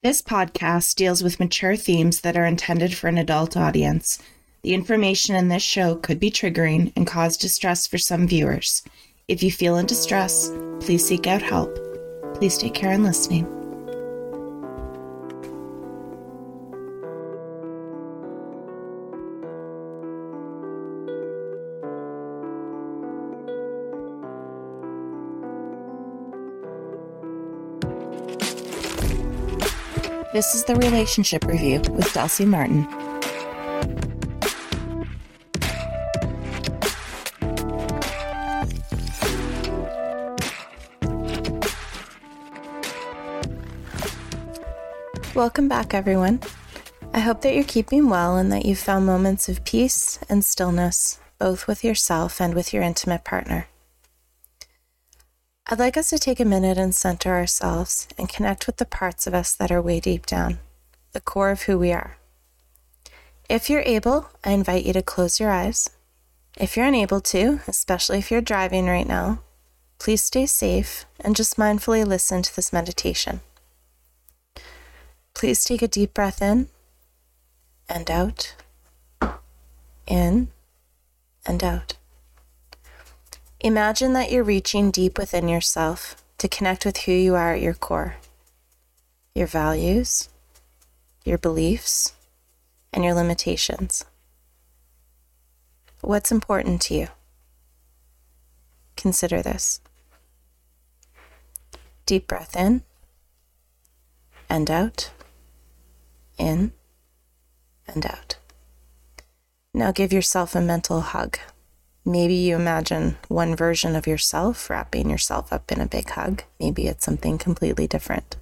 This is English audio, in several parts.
This podcast deals with mature themes that are intended for an adult audience. The information in this show could be triggering and cause distress for some viewers. If you feel in distress, please seek out help. Please take care in listening. This is the Relationship Review with Delcy Martin. Welcome back, everyone. I hope that you're keeping well and that you've found moments of peace and stillness, both with yourself and with your intimate partner. I'd like us to take a minute and center ourselves and connect with the parts of us that are way deep down, the core of who we are. If you're able, I invite you to close your eyes. If you're unable to, especially if you're driving right now, please stay safe and just mindfully listen to this meditation. Please take a deep breath in and out, in and out. Imagine that you're reaching deep within yourself to connect with who you are at your core, your values, your beliefs, and your limitations. What's important to you? Consider this. Deep breath in and out, in and out. Now give yourself a mental hug. Maybe you imagine one version of yourself wrapping yourself up in a big hug. Maybe it's something completely different.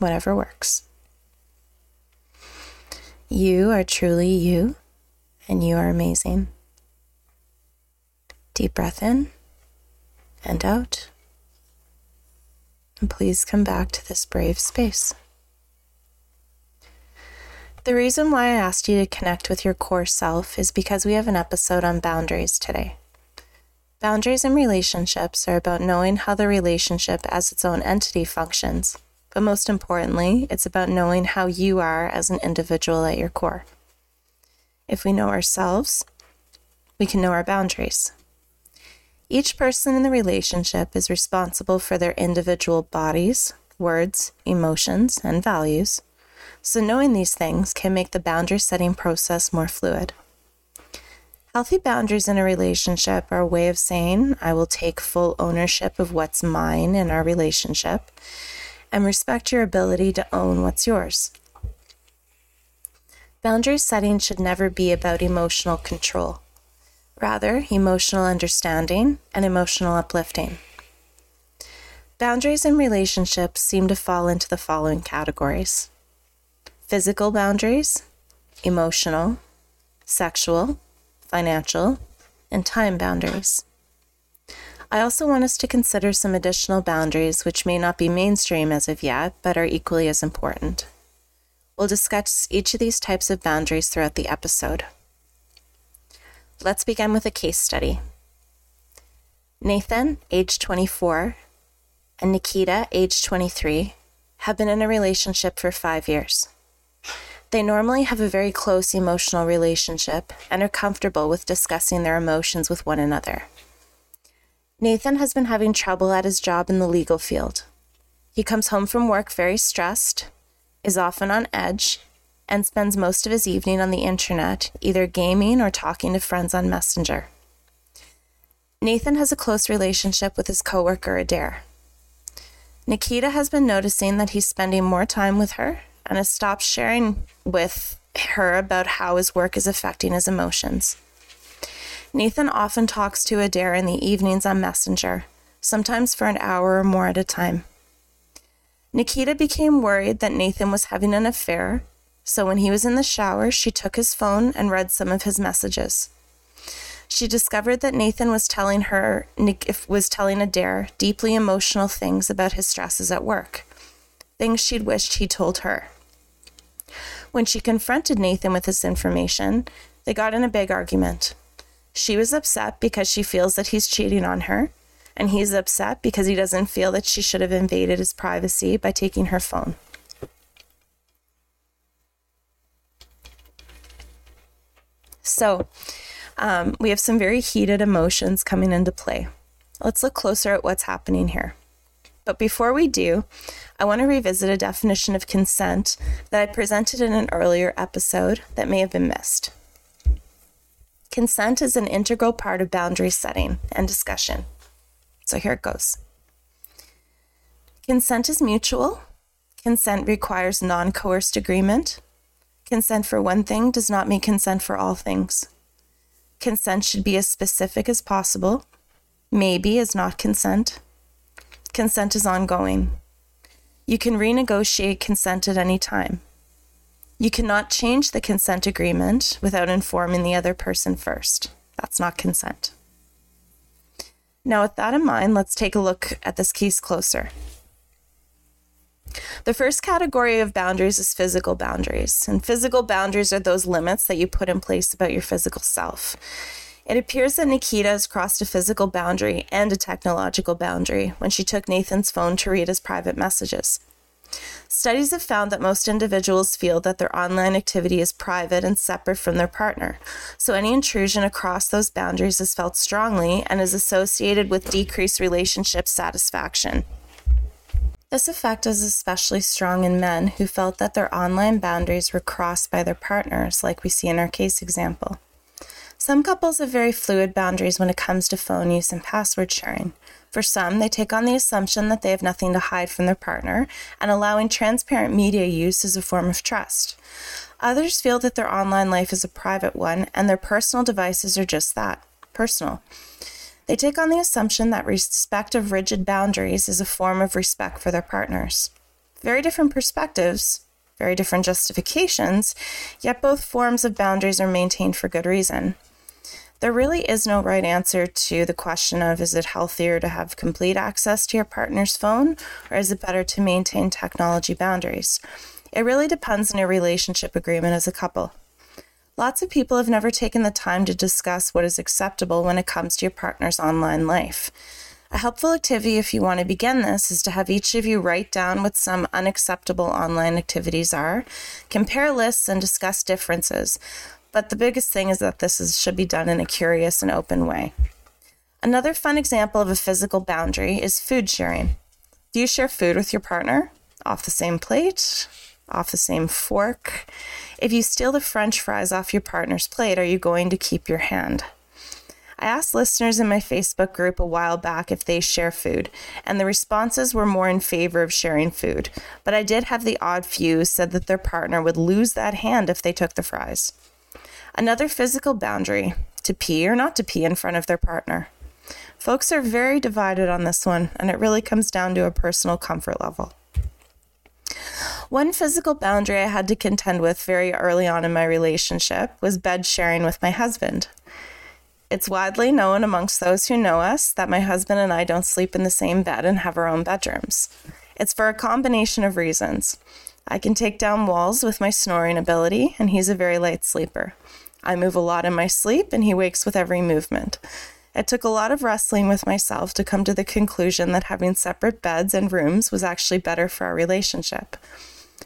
Whatever works. You are truly you, and you are amazing. Deep breath in and out. And please come back to this brave space. The reason why I asked you to connect with your core self is because we have an episode on boundaries today. Boundaries in relationships are about knowing how the relationship as its own entity functions, but most importantly, it's about knowing how you are as an individual at your core. If we know ourselves, we can know our boundaries. Each person in the relationship is responsible for their individual bodies, words, emotions, and values so, knowing these things can make the boundary setting process more fluid. Healthy boundaries in a relationship are a way of saying, I will take full ownership of what's mine in our relationship and respect your ability to own what's yours. Boundary setting should never be about emotional control, rather, emotional understanding and emotional uplifting. Boundaries in relationships seem to fall into the following categories physical boundaries, emotional, sexual, financial, and time boundaries. I also want us to consider some additional boundaries which may not be mainstream as of yet, but are equally as important. We'll discuss each of these types of boundaries throughout the episode. Let's begin with a case study. Nathan, age 24, and Nikita, age 23, have been in a relationship for five years. They normally have a very close emotional relationship and are comfortable with discussing their emotions with one another. Nathan has been having trouble at his job in the legal field. He comes home from work very stressed, is often on edge, and spends most of his evening on the internet, either gaming or talking to friends on Messenger. Nathan has a close relationship with his coworker Adair. Nikita has been noticing that he's spending more time with her and has stopped sharing with her about how his work is affecting his emotions. Nathan often talks to Adair in the evenings on Messenger, sometimes for an hour or more at a time. Nikita became worried that Nathan was having an affair, so when he was in the shower, she took his phone and read some of his messages. She discovered that Nathan was telling her was telling Adair deeply emotional things about his stresses at work, things she'd wished he told her. When she confronted Nathan with this information, they got in a big argument. She was upset because she feels that he's cheating on her, and he's upset because he doesn't feel that she should have invaded his privacy by taking her phone. So, um, we have some very heated emotions coming into play. Let's look closer at what's happening here. But before we do, I want to revisit a definition of consent that I presented in an earlier episode that may have been missed. Consent is an integral part of boundary setting and discussion. So here it goes. Consent is mutual. Consent requires non coerced agreement. Consent for one thing does not mean consent for all things. Consent should be as specific as possible. Maybe is not consent. Consent is ongoing. You can renegotiate consent at any time. You cannot change the consent agreement without informing the other person first. That's not consent. Now, with that in mind, let's take a look at this case closer. The first category of boundaries is physical boundaries, and physical boundaries are those limits that you put in place about your physical self. It appears that Nikita has crossed a physical boundary and a technological boundary when she took Nathan's phone to read his private messages. Studies have found that most individuals feel that their online activity is private and separate from their partner, so any intrusion across those boundaries is felt strongly and is associated with decreased relationship satisfaction. This effect is especially strong in men who felt that their online boundaries were crossed by their partners, like we see in our case example. Some couples have very fluid boundaries when it comes to phone use and password sharing. For some, they take on the assumption that they have nothing to hide from their partner, and allowing transparent media use is a form of trust. Others feel that their online life is a private one, and their personal devices are just that personal. They take on the assumption that respect of rigid boundaries is a form of respect for their partners. Very different perspectives, very different justifications, yet both forms of boundaries are maintained for good reason. There really is no right answer to the question of is it healthier to have complete access to your partner's phone or is it better to maintain technology boundaries? It really depends on your relationship agreement as a couple. Lots of people have never taken the time to discuss what is acceptable when it comes to your partner's online life. A helpful activity if you want to begin this is to have each of you write down what some unacceptable online activities are, compare lists, and discuss differences. But the biggest thing is that this is, should be done in a curious and open way. Another fun example of a physical boundary is food sharing. Do you share food with your partner? Off the same plate? Off the same fork? If you steal the french fries off your partner's plate, are you going to keep your hand? I asked listeners in my Facebook group a while back if they share food, and the responses were more in favor of sharing food. But I did have the odd few said that their partner would lose that hand if they took the fries. Another physical boundary to pee or not to pee in front of their partner. Folks are very divided on this one, and it really comes down to a personal comfort level. One physical boundary I had to contend with very early on in my relationship was bed sharing with my husband. It's widely known amongst those who know us that my husband and I don't sleep in the same bed and have our own bedrooms. It's for a combination of reasons. I can take down walls with my snoring ability, and he's a very light sleeper. I move a lot in my sleep, and he wakes with every movement. It took a lot of wrestling with myself to come to the conclusion that having separate beds and rooms was actually better for our relationship.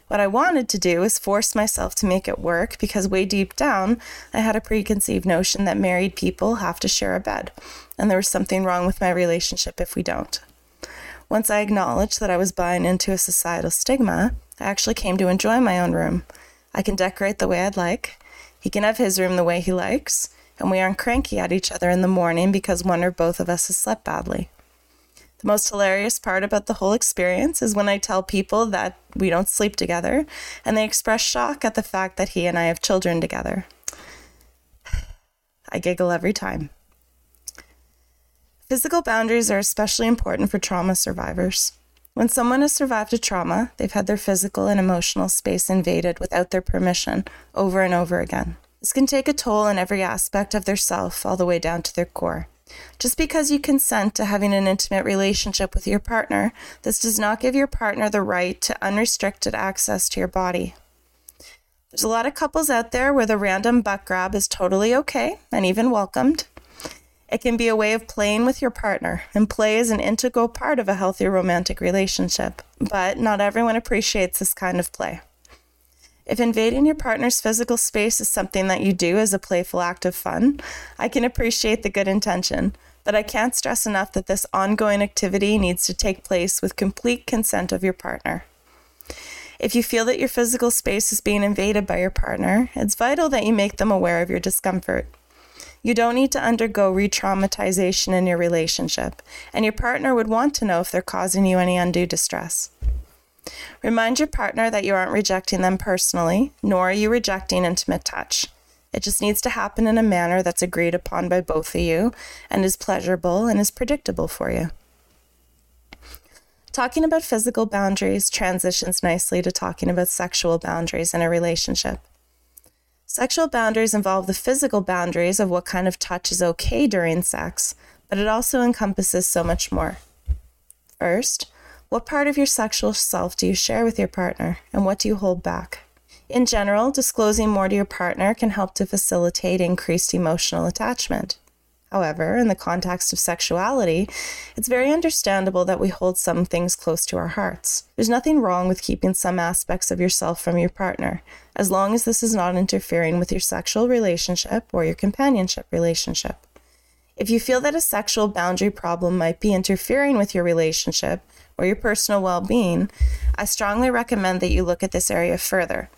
What I wanted to do was force myself to make it work because way deep down, I had a preconceived notion that married people have to share a bed, and there was something wrong with my relationship if we don't. Once I acknowledged that I was buying into a societal stigma, I actually came to enjoy my own room. I can decorate the way I'd like, he can have his room the way he likes, and we aren't cranky at each other in the morning because one or both of us has slept badly. The most hilarious part about the whole experience is when I tell people that we don't sleep together, and they express shock at the fact that he and I have children together. I giggle every time. Physical boundaries are especially important for trauma survivors. When someone has survived a trauma, they've had their physical and emotional space invaded without their permission over and over again. This can take a toll on every aspect of their self, all the way down to their core. Just because you consent to having an intimate relationship with your partner, this does not give your partner the right to unrestricted access to your body. There's a lot of couples out there where the random butt grab is totally okay and even welcomed. It can be a way of playing with your partner, and play is an integral part of a healthy romantic relationship. But not everyone appreciates this kind of play. If invading your partner's physical space is something that you do as a playful act of fun, I can appreciate the good intention, but I can't stress enough that this ongoing activity needs to take place with complete consent of your partner. If you feel that your physical space is being invaded by your partner, it's vital that you make them aware of your discomfort. You don't need to undergo re traumatization in your relationship, and your partner would want to know if they're causing you any undue distress. Remind your partner that you aren't rejecting them personally, nor are you rejecting intimate touch. It just needs to happen in a manner that's agreed upon by both of you and is pleasurable and is predictable for you. Talking about physical boundaries transitions nicely to talking about sexual boundaries in a relationship. Sexual boundaries involve the physical boundaries of what kind of touch is okay during sex, but it also encompasses so much more. First, what part of your sexual self do you share with your partner, and what do you hold back? In general, disclosing more to your partner can help to facilitate increased emotional attachment. However, in the context of sexuality, it's very understandable that we hold some things close to our hearts. There's nothing wrong with keeping some aspects of yourself from your partner, as long as this is not interfering with your sexual relationship or your companionship relationship. If you feel that a sexual boundary problem might be interfering with your relationship or your personal well being, I strongly recommend that you look at this area further.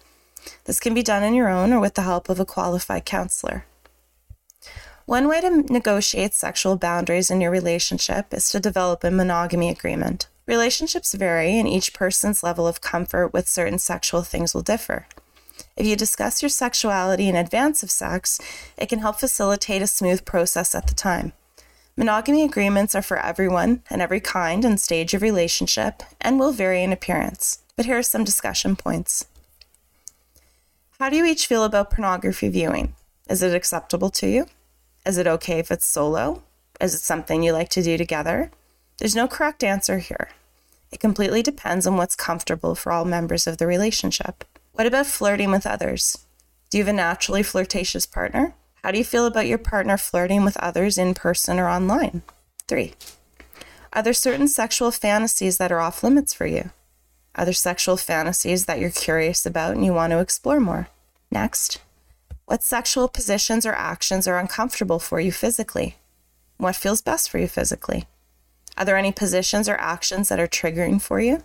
This can be done on your own or with the help of a qualified counselor. One way to negotiate sexual boundaries in your relationship is to develop a monogamy agreement. Relationships vary, and each person's level of comfort with certain sexual things will differ. If you discuss your sexuality in advance of sex, it can help facilitate a smooth process at the time. Monogamy agreements are for everyone and every kind and stage of relationship and will vary in appearance. But here are some discussion points. How do you each feel about pornography viewing? Is it acceptable to you? Is it okay if it's solo? Is it something you like to do together? There's no correct answer here. It completely depends on what's comfortable for all members of the relationship. What about flirting with others? Do you have a naturally flirtatious partner? How do you feel about your partner flirting with others in person or online? Three, are there certain sexual fantasies that are off limits for you? Are there sexual fantasies that you're curious about and you want to explore more? Next, what sexual positions or actions are uncomfortable for you physically? What feels best for you physically? Are there any positions or actions that are triggering for you?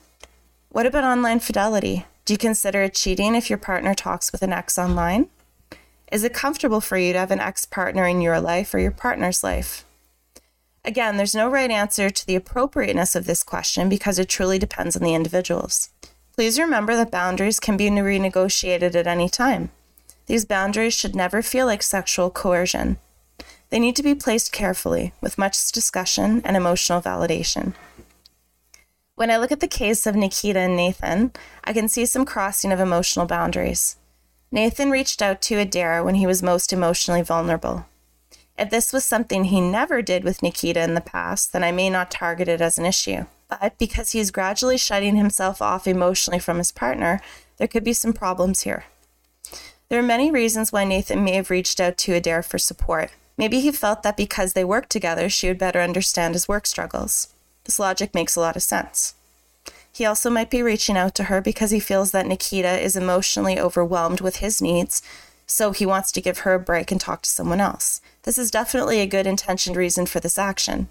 What about online fidelity? Do you consider it cheating if your partner talks with an ex online? Is it comfortable for you to have an ex partner in your life or your partner's life? Again, there's no right answer to the appropriateness of this question because it truly depends on the individuals. Please remember that boundaries can be renegotiated at any time. These boundaries should never feel like sexual coercion. They need to be placed carefully, with much discussion and emotional validation. When I look at the case of Nikita and Nathan, I can see some crossing of emotional boundaries. Nathan reached out to Adair when he was most emotionally vulnerable. If this was something he never did with Nikita in the past, then I may not target it as an issue. But because he is gradually shutting himself off emotionally from his partner, there could be some problems here. There are many reasons why Nathan may have reached out to Adair for support. Maybe he felt that because they worked together, she would better understand his work struggles. This logic makes a lot of sense. He also might be reaching out to her because he feels that Nikita is emotionally overwhelmed with his needs, so he wants to give her a break and talk to someone else. This is definitely a good intentioned reason for this action.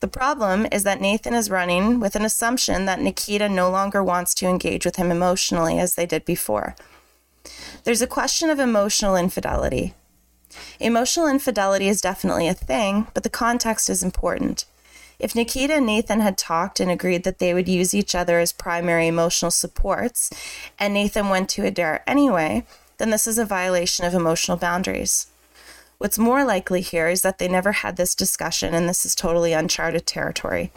The problem is that Nathan is running with an assumption that Nikita no longer wants to engage with him emotionally as they did before. There's a question of emotional infidelity. Emotional infidelity is definitely a thing, but the context is important. If Nikita and Nathan had talked and agreed that they would use each other as primary emotional supports, and Nathan went to Adair anyway, then this is a violation of emotional boundaries. What's more likely here is that they never had this discussion and this is totally uncharted territory.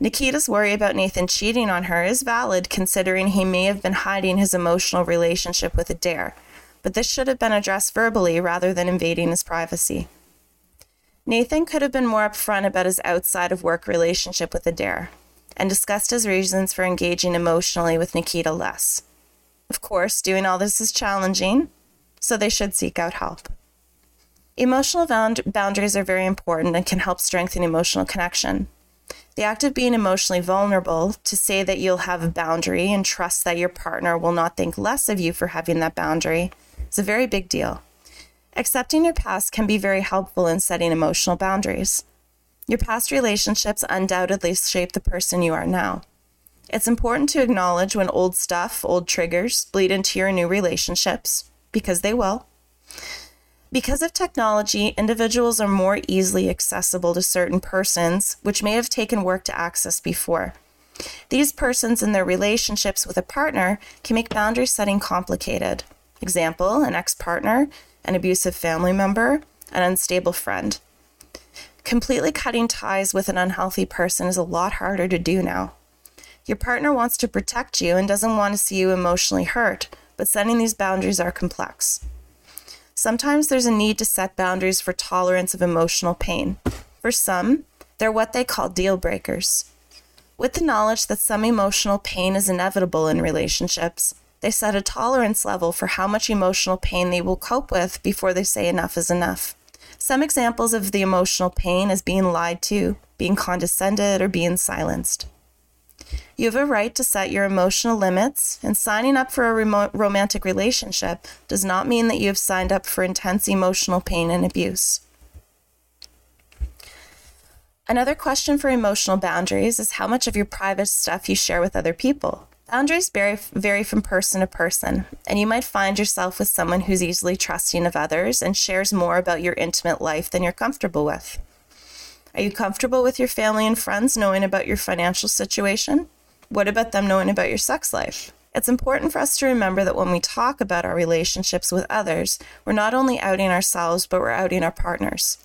Nikita's worry about Nathan cheating on her is valid considering he may have been hiding his emotional relationship with Adair, but this should have been addressed verbally rather than invading his privacy. Nathan could have been more upfront about his outside of work relationship with Adair and discussed his reasons for engaging emotionally with Nikita less. Of course, doing all this is challenging, so they should seek out help. Emotional bound- boundaries are very important and can help strengthen emotional connection. The act of being emotionally vulnerable to say that you'll have a boundary and trust that your partner will not think less of you for having that boundary is a very big deal. Accepting your past can be very helpful in setting emotional boundaries. Your past relationships undoubtedly shape the person you are now. It's important to acknowledge when old stuff, old triggers, bleed into your new relationships, because they will. Because of technology, individuals are more easily accessible to certain persons, which may have taken work to access before. These persons and their relationships with a partner can make boundary setting complicated. Example, an ex partner, an abusive family member, an unstable friend. Completely cutting ties with an unhealthy person is a lot harder to do now. Your partner wants to protect you and doesn't want to see you emotionally hurt, but setting these boundaries are complex. Sometimes there's a need to set boundaries for tolerance of emotional pain. For some, they're what they call deal breakers. With the knowledge that some emotional pain is inevitable in relationships, they set a tolerance level for how much emotional pain they will cope with before they say enough is enough. Some examples of the emotional pain is being lied to, being condescended, or being silenced. You have a right to set your emotional limits, and signing up for a romantic relationship does not mean that you have signed up for intense emotional pain and abuse. Another question for emotional boundaries is how much of your private stuff you share with other people. Boundaries vary, vary from person to person, and you might find yourself with someone who's easily trusting of others and shares more about your intimate life than you're comfortable with. Are you comfortable with your family and friends knowing about your financial situation? What about them knowing about your sex life? It's important for us to remember that when we talk about our relationships with others, we're not only outing ourselves, but we're outing our partners.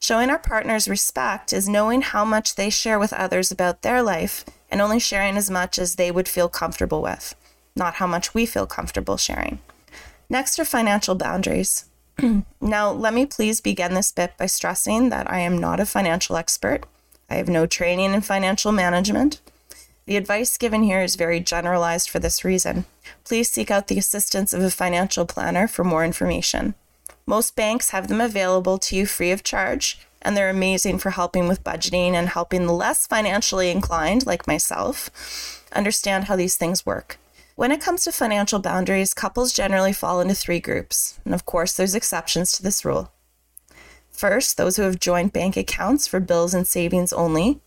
Showing our partners respect is knowing how much they share with others about their life and only sharing as much as they would feel comfortable with, not how much we feel comfortable sharing. Next are financial boundaries. now, let me please begin this bit by stressing that I am not a financial expert. I have no training in financial management. The advice given here is very generalized for this reason. Please seek out the assistance of a financial planner for more information. Most banks have them available to you free of charge, and they're amazing for helping with budgeting and helping the less financially inclined, like myself, understand how these things work. When it comes to financial boundaries, couples generally fall into three groups, and of course, there's exceptions to this rule. First, those who have joint bank accounts for bills and savings only.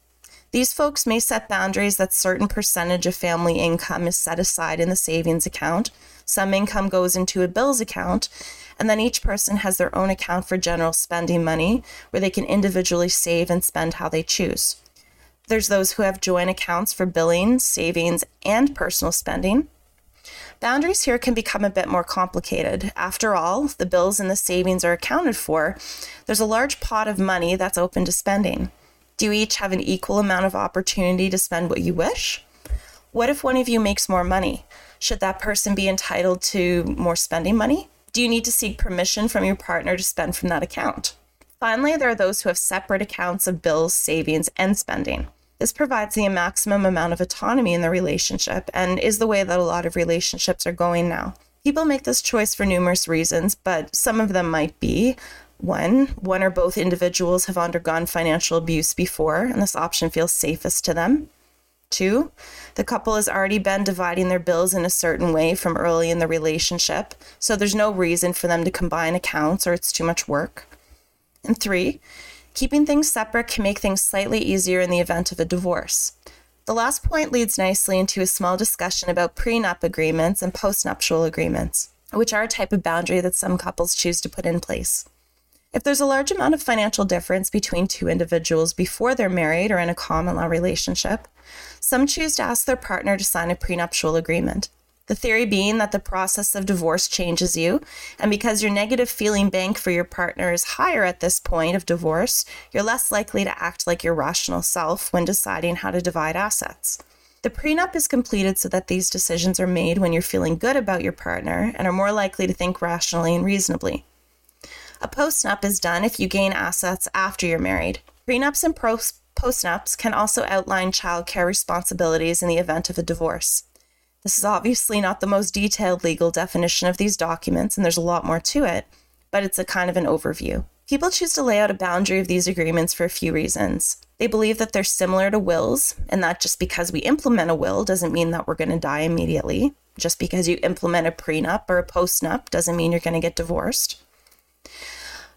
These folks may set boundaries that certain percentage of family income is set aside in the savings account. Some income goes into a bills account, and then each person has their own account for general spending money where they can individually save and spend how they choose. There's those who have joint accounts for billing, savings, and personal spending. Boundaries here can become a bit more complicated. After all, the bills and the savings are accounted for. There's a large pot of money that's open to spending. Do you each have an equal amount of opportunity to spend what you wish? What if one of you makes more money? Should that person be entitled to more spending money? Do you need to seek permission from your partner to spend from that account? Finally, there are those who have separate accounts of bills, savings, and spending. This provides the maximum amount of autonomy in the relationship and is the way that a lot of relationships are going now. People make this choice for numerous reasons, but some of them might be one, one or both individuals have undergone financial abuse before, and this option feels safest to them. Two, the couple has already been dividing their bills in a certain way from early in the relationship, so there's no reason for them to combine accounts or it's too much work. And three, Keeping things separate can make things slightly easier in the event of a divorce. The last point leads nicely into a small discussion about prenup agreements and postnuptial agreements, which are a type of boundary that some couples choose to put in place. If there's a large amount of financial difference between two individuals before they're married or in a common law relationship, some choose to ask their partner to sign a prenuptial agreement. The theory being that the process of divorce changes you, and because your negative feeling bank for your partner is higher at this point of divorce, you're less likely to act like your rational self when deciding how to divide assets. The prenup is completed so that these decisions are made when you're feeling good about your partner and are more likely to think rationally and reasonably. A postnup is done if you gain assets after you're married. Prenups and postnups can also outline child care responsibilities in the event of a divorce. This is obviously not the most detailed legal definition of these documents, and there's a lot more to it, but it's a kind of an overview. People choose to lay out a boundary of these agreements for a few reasons. They believe that they're similar to wills, and that just because we implement a will doesn't mean that we're going to die immediately. Just because you implement a prenup or a postnup doesn't mean you're going to get divorced.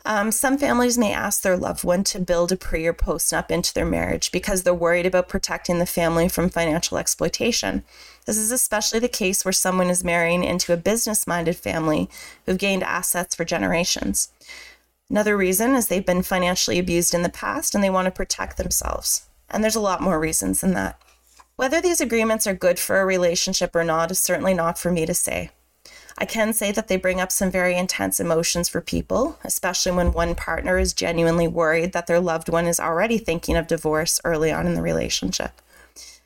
Um, some families may ask their loved one to build a pre or postnup into their marriage because they're worried about protecting the family from financial exploitation. This is especially the case where someone is marrying into a business minded family who've gained assets for generations. Another reason is they've been financially abused in the past and they want to protect themselves. And there's a lot more reasons than that. Whether these agreements are good for a relationship or not is certainly not for me to say. I can say that they bring up some very intense emotions for people, especially when one partner is genuinely worried that their loved one is already thinking of divorce early on in the relationship.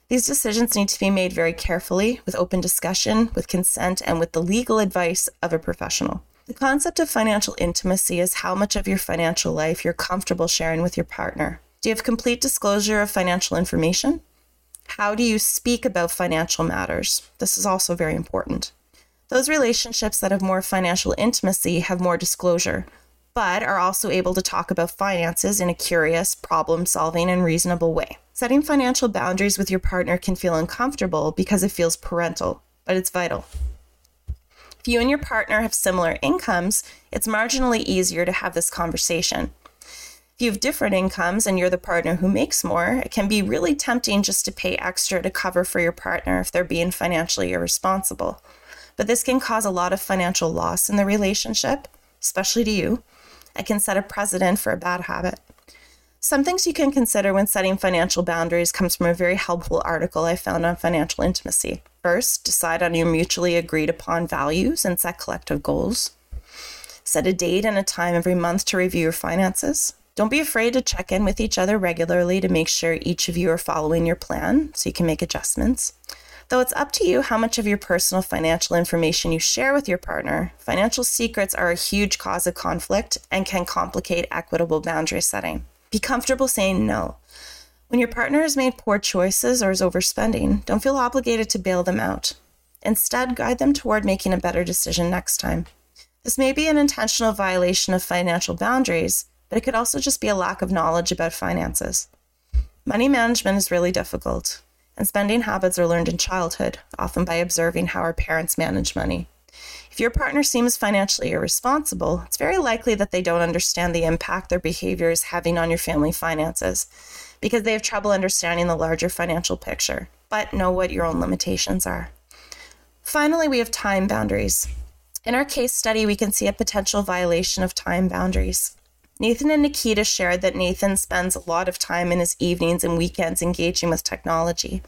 These decisions need to be made very carefully, with open discussion, with consent, and with the legal advice of a professional. The concept of financial intimacy is how much of your financial life you're comfortable sharing with your partner. Do you have complete disclosure of financial information? How do you speak about financial matters? This is also very important. Those relationships that have more financial intimacy have more disclosure, but are also able to talk about finances in a curious, problem solving, and reasonable way. Setting financial boundaries with your partner can feel uncomfortable because it feels parental, but it's vital. If you and your partner have similar incomes, it's marginally easier to have this conversation. If you have different incomes and you're the partner who makes more, it can be really tempting just to pay extra to cover for your partner if they're being financially irresponsible. But this can cause a lot of financial loss in the relationship, especially to you. It can set a precedent for a bad habit. Some things you can consider when setting financial boundaries comes from a very helpful article I found on financial intimacy. First, decide on your mutually agreed upon values and set collective goals. Set a date and a time every month to review your finances. Don't be afraid to check in with each other regularly to make sure each of you are following your plan so you can make adjustments. Though it's up to you how much of your personal financial information you share with your partner, financial secrets are a huge cause of conflict and can complicate equitable boundary setting. Be comfortable saying no. When your partner has made poor choices or is overspending, don't feel obligated to bail them out. Instead, guide them toward making a better decision next time. This may be an intentional violation of financial boundaries, but it could also just be a lack of knowledge about finances. Money management is really difficult, and spending habits are learned in childhood, often by observing how our parents manage money. If your partner seems financially irresponsible, it's very likely that they don't understand the impact their behavior is having on your family finances because they have trouble understanding the larger financial picture, but know what your own limitations are. Finally, we have time boundaries. In our case study, we can see a potential violation of time boundaries. Nathan and Nikita shared that Nathan spends a lot of time in his evenings and weekends engaging with technology.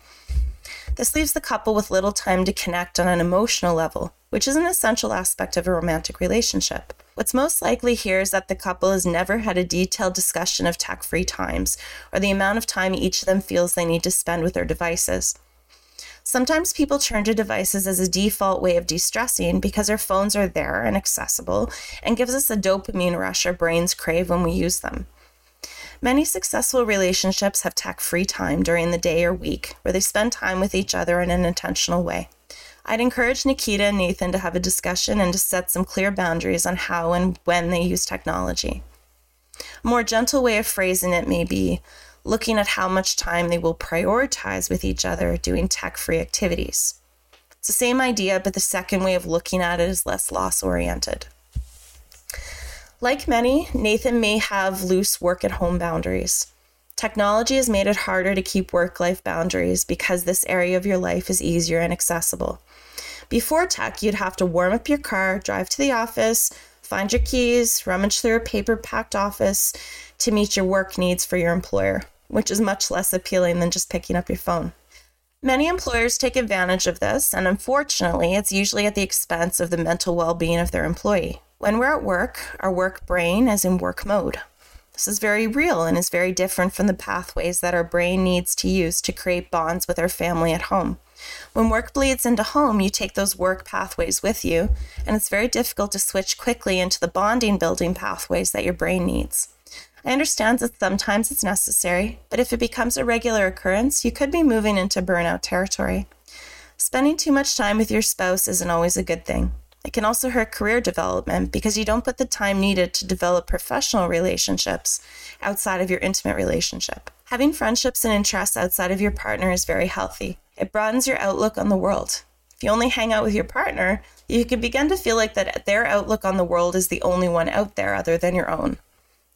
This leaves the couple with little time to connect on an emotional level, which is an essential aspect of a romantic relationship. What's most likely here is that the couple has never had a detailed discussion of tech free times or the amount of time each of them feels they need to spend with their devices. Sometimes people turn to devices as a default way of de stressing because our phones are there and accessible and gives us a dopamine rush our brains crave when we use them. Many successful relationships have tech free time during the day or week where they spend time with each other in an intentional way. I'd encourage Nikita and Nathan to have a discussion and to set some clear boundaries on how and when they use technology. A more gentle way of phrasing it may be looking at how much time they will prioritize with each other doing tech free activities. It's the same idea, but the second way of looking at it is less loss oriented. Like many, Nathan may have loose work at home boundaries. Technology has made it harder to keep work life boundaries because this area of your life is easier and accessible. Before tech, you'd have to warm up your car, drive to the office, find your keys, rummage through a paper packed office to meet your work needs for your employer, which is much less appealing than just picking up your phone. Many employers take advantage of this, and unfortunately, it's usually at the expense of the mental well being of their employee. When we're at work, our work brain is in work mode. This is very real and is very different from the pathways that our brain needs to use to create bonds with our family at home. When work bleeds into home, you take those work pathways with you, and it's very difficult to switch quickly into the bonding building pathways that your brain needs. I understand that sometimes it's necessary, but if it becomes a regular occurrence, you could be moving into burnout territory. Spending too much time with your spouse isn't always a good thing. It can also hurt career development because you don't put the time needed to develop professional relationships outside of your intimate relationship. Having friendships and interests outside of your partner is very healthy. It broadens your outlook on the world. If you only hang out with your partner, you can begin to feel like that their outlook on the world is the only one out there other than your own.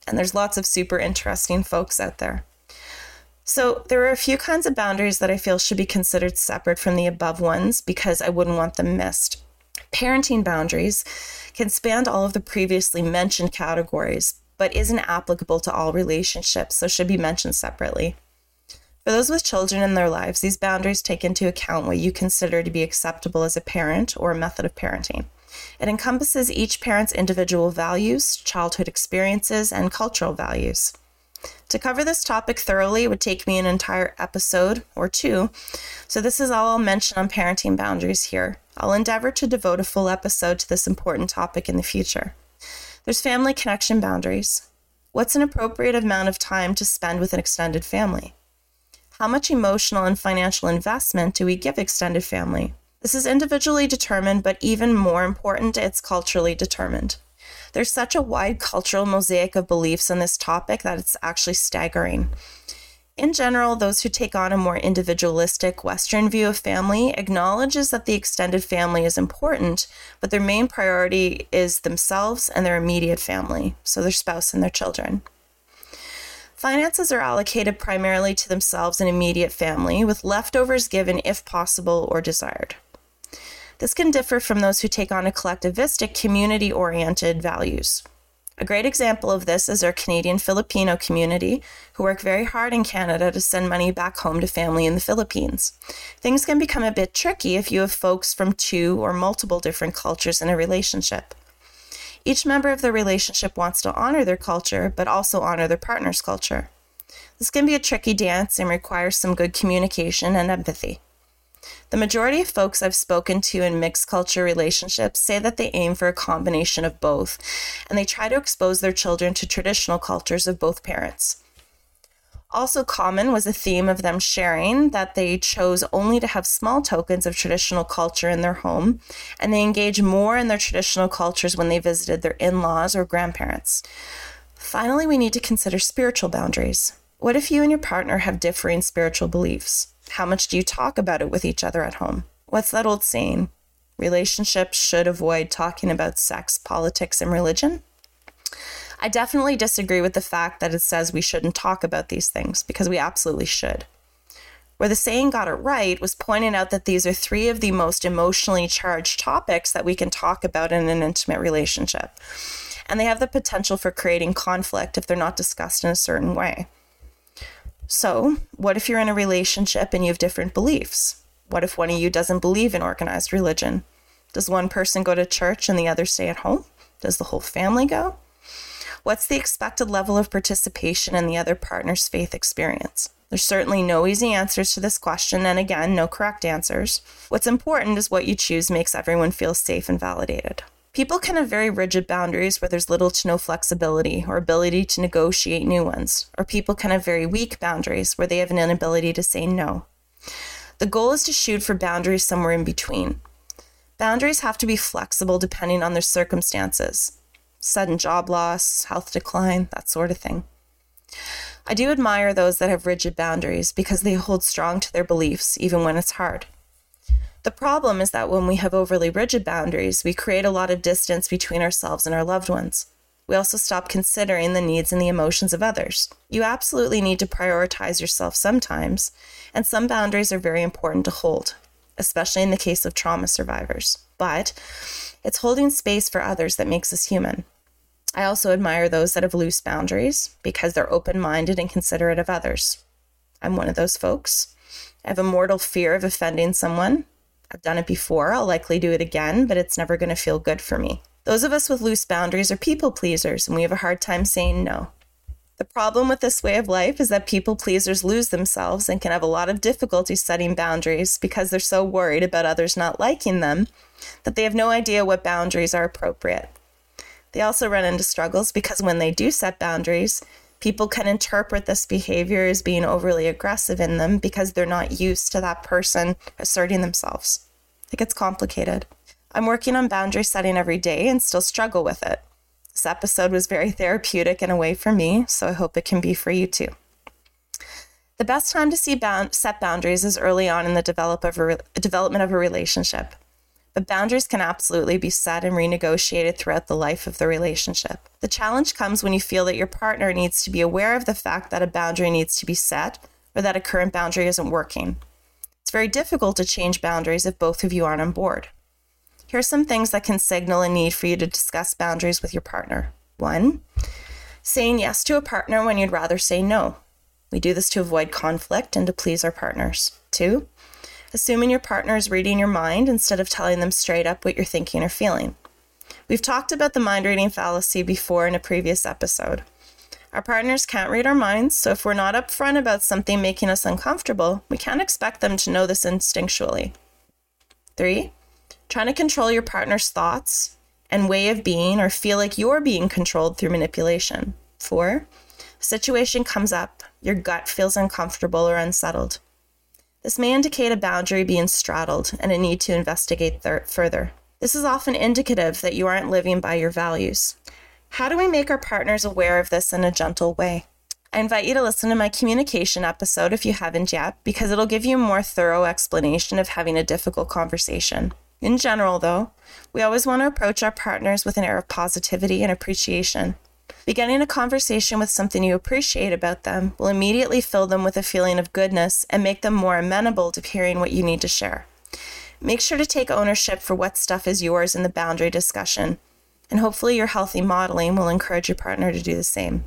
And there's lots of super interesting folks out there. So, there are a few kinds of boundaries that I feel should be considered separate from the above ones because I wouldn't want them missed. Parenting boundaries can span all of the previously mentioned categories, but isn't applicable to all relationships, so should be mentioned separately. For those with children in their lives, these boundaries take into account what you consider to be acceptable as a parent or a method of parenting. It encompasses each parent's individual values, childhood experiences, and cultural values. To cover this topic thoroughly would take me an entire episode or two, so this is all I'll mention on parenting boundaries here. I'll endeavor to devote a full episode to this important topic in the future. There's family connection boundaries. What's an appropriate amount of time to spend with an extended family? How much emotional and financial investment do we give extended family? This is individually determined, but even more important, it's culturally determined. There's such a wide cultural mosaic of beliefs on this topic that it's actually staggering. In general, those who take on a more individualistic Western view of family acknowledges that the extended family is important, but their main priority is themselves and their immediate family, so their spouse and their children. Finances are allocated primarily to themselves and immediate family, with leftovers given if possible or desired. This can differ from those who take on a collectivistic, community oriented values. A great example of this is our Canadian Filipino community, who work very hard in Canada to send money back home to family in the Philippines. Things can become a bit tricky if you have folks from two or multiple different cultures in a relationship. Each member of the relationship wants to honor their culture, but also honor their partner's culture. This can be a tricky dance and requires some good communication and empathy. The majority of folks I've spoken to in mixed culture relationships say that they aim for a combination of both, and they try to expose their children to traditional cultures of both parents. Also, common was a theme of them sharing that they chose only to have small tokens of traditional culture in their home, and they engage more in their traditional cultures when they visited their in laws or grandparents. Finally, we need to consider spiritual boundaries. What if you and your partner have differing spiritual beliefs? How much do you talk about it with each other at home? What's that old saying? Relationships should avoid talking about sex, politics, and religion? I definitely disagree with the fact that it says we shouldn't talk about these things because we absolutely should. Where the saying got it right was pointing out that these are three of the most emotionally charged topics that we can talk about in an intimate relationship. And they have the potential for creating conflict if they're not discussed in a certain way. So, what if you're in a relationship and you have different beliefs? What if one of you doesn't believe in organized religion? Does one person go to church and the other stay at home? Does the whole family go? What's the expected level of participation in the other partner's faith experience? There's certainly no easy answers to this question, and again, no correct answers. What's important is what you choose makes everyone feel safe and validated. People can have very rigid boundaries where there's little to no flexibility or ability to negotiate new ones, or people can have very weak boundaries where they have an inability to say no. The goal is to shoot for boundaries somewhere in between. Boundaries have to be flexible depending on their circumstances sudden job loss, health decline, that sort of thing. I do admire those that have rigid boundaries because they hold strong to their beliefs even when it's hard. The problem is that when we have overly rigid boundaries, we create a lot of distance between ourselves and our loved ones. We also stop considering the needs and the emotions of others. You absolutely need to prioritize yourself sometimes, and some boundaries are very important to hold, especially in the case of trauma survivors. But it's holding space for others that makes us human. I also admire those that have loose boundaries because they're open minded and considerate of others. I'm one of those folks. I have a mortal fear of offending someone, I've done it before, I'll likely do it again, but it's never going to feel good for me. Those of us with loose boundaries are people pleasers, and we have a hard time saying no. The problem with this way of life is that people pleasers lose themselves and can have a lot of difficulty setting boundaries because they're so worried about others not liking them that they have no idea what boundaries are appropriate. They also run into struggles because when they do set boundaries, people can interpret this behavior as being overly aggressive in them because they're not used to that person asserting themselves. It gets complicated. I'm working on boundary setting every day and still struggle with it. This episode was very therapeutic in a way for me, so I hope it can be for you too. The best time to see bound, set boundaries is early on in the develop of re- development of a relationship. Boundaries can absolutely be set and renegotiated throughout the life of the relationship. The challenge comes when you feel that your partner needs to be aware of the fact that a boundary needs to be set or that a current boundary isn't working. It's very difficult to change boundaries if both of you aren't on board. Here are some things that can signal a need for you to discuss boundaries with your partner. One, saying yes to a partner when you'd rather say no. We do this to avoid conflict and to please our partners. Two, assuming your partner is reading your mind instead of telling them straight up what you're thinking or feeling. We've talked about the mind reading fallacy before in a previous episode. Our partners can't read our minds, so if we're not upfront about something making us uncomfortable, we can't expect them to know this instinctually. Three, trying to control your partner's thoughts and way of being or feel like you're being controlled through manipulation. Four, situation comes up, your gut feels uncomfortable or unsettled. This may indicate a boundary being straddled and a need to investigate th- further. This is often indicative that you aren't living by your values. How do we make our partners aware of this in a gentle way? I invite you to listen to my communication episode if you haven't yet, because it'll give you a more thorough explanation of having a difficult conversation. In general, though, we always want to approach our partners with an air of positivity and appreciation. Beginning a conversation with something you appreciate about them will immediately fill them with a feeling of goodness and make them more amenable to hearing what you need to share. Make sure to take ownership for what stuff is yours in the boundary discussion, and hopefully your healthy modeling will encourage your partner to do the same.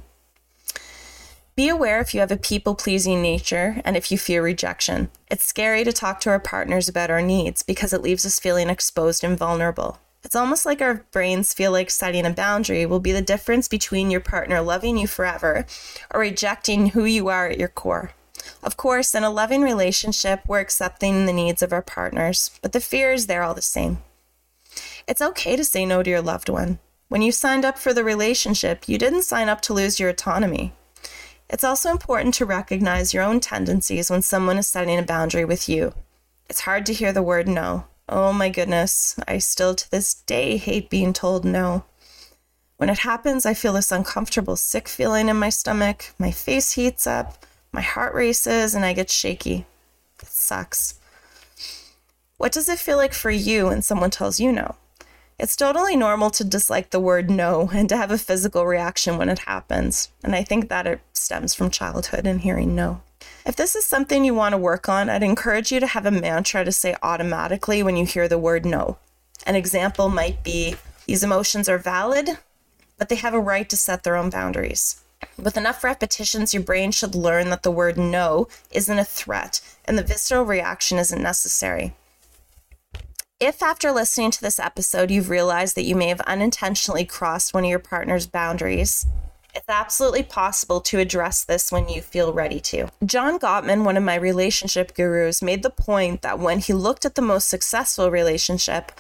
Be aware if you have a people pleasing nature and if you fear rejection. It's scary to talk to our partners about our needs because it leaves us feeling exposed and vulnerable. It's almost like our brains feel like setting a boundary will be the difference between your partner loving you forever or rejecting who you are at your core. Of course, in a loving relationship, we're accepting the needs of our partners, but the fear is there all the same. It's okay to say no to your loved one. When you signed up for the relationship, you didn't sign up to lose your autonomy. It's also important to recognize your own tendencies when someone is setting a boundary with you. It's hard to hear the word no, Oh my goodness, I still to this day hate being told no. When it happens, I feel this uncomfortable, sick feeling in my stomach. My face heats up, my heart races, and I get shaky. It sucks. What does it feel like for you when someone tells you no? It's totally normal to dislike the word no and to have a physical reaction when it happens. And I think that it stems from childhood and hearing no. If this is something you want to work on, I'd encourage you to have a mantra to say automatically when you hear the word no. An example might be these emotions are valid, but they have a right to set their own boundaries. With enough repetitions, your brain should learn that the word no isn't a threat and the visceral reaction isn't necessary. If after listening to this episode you've realized that you may have unintentionally crossed one of your partner's boundaries, it's absolutely possible to address this when you feel ready to. John Gottman, one of my relationship gurus, made the point that when he looked at the most successful relationship,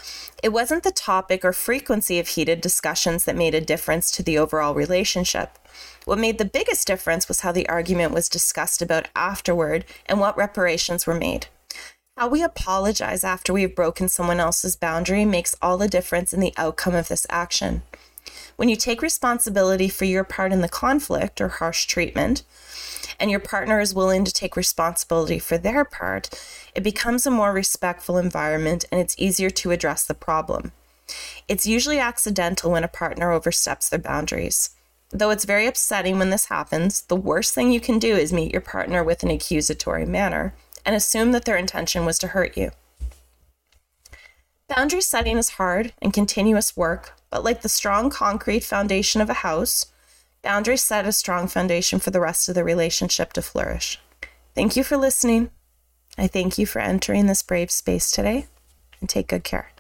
it wasn't the topic or frequency of heated discussions that made a difference to the overall relationship. What made the biggest difference was how the argument was discussed about afterward and what reparations were made. How we apologize after we have broken someone else's boundary makes all the difference in the outcome of this action. When you take responsibility for your part in the conflict or harsh treatment, and your partner is willing to take responsibility for their part, it becomes a more respectful environment and it's easier to address the problem. It's usually accidental when a partner oversteps their boundaries. Though it's very upsetting when this happens, the worst thing you can do is meet your partner with an accusatory manner and assume that their intention was to hurt you. Boundary setting is hard and continuous work, but like the strong concrete foundation of a house, boundaries set a strong foundation for the rest of the relationship to flourish. Thank you for listening. I thank you for entering this brave space today, and take good care.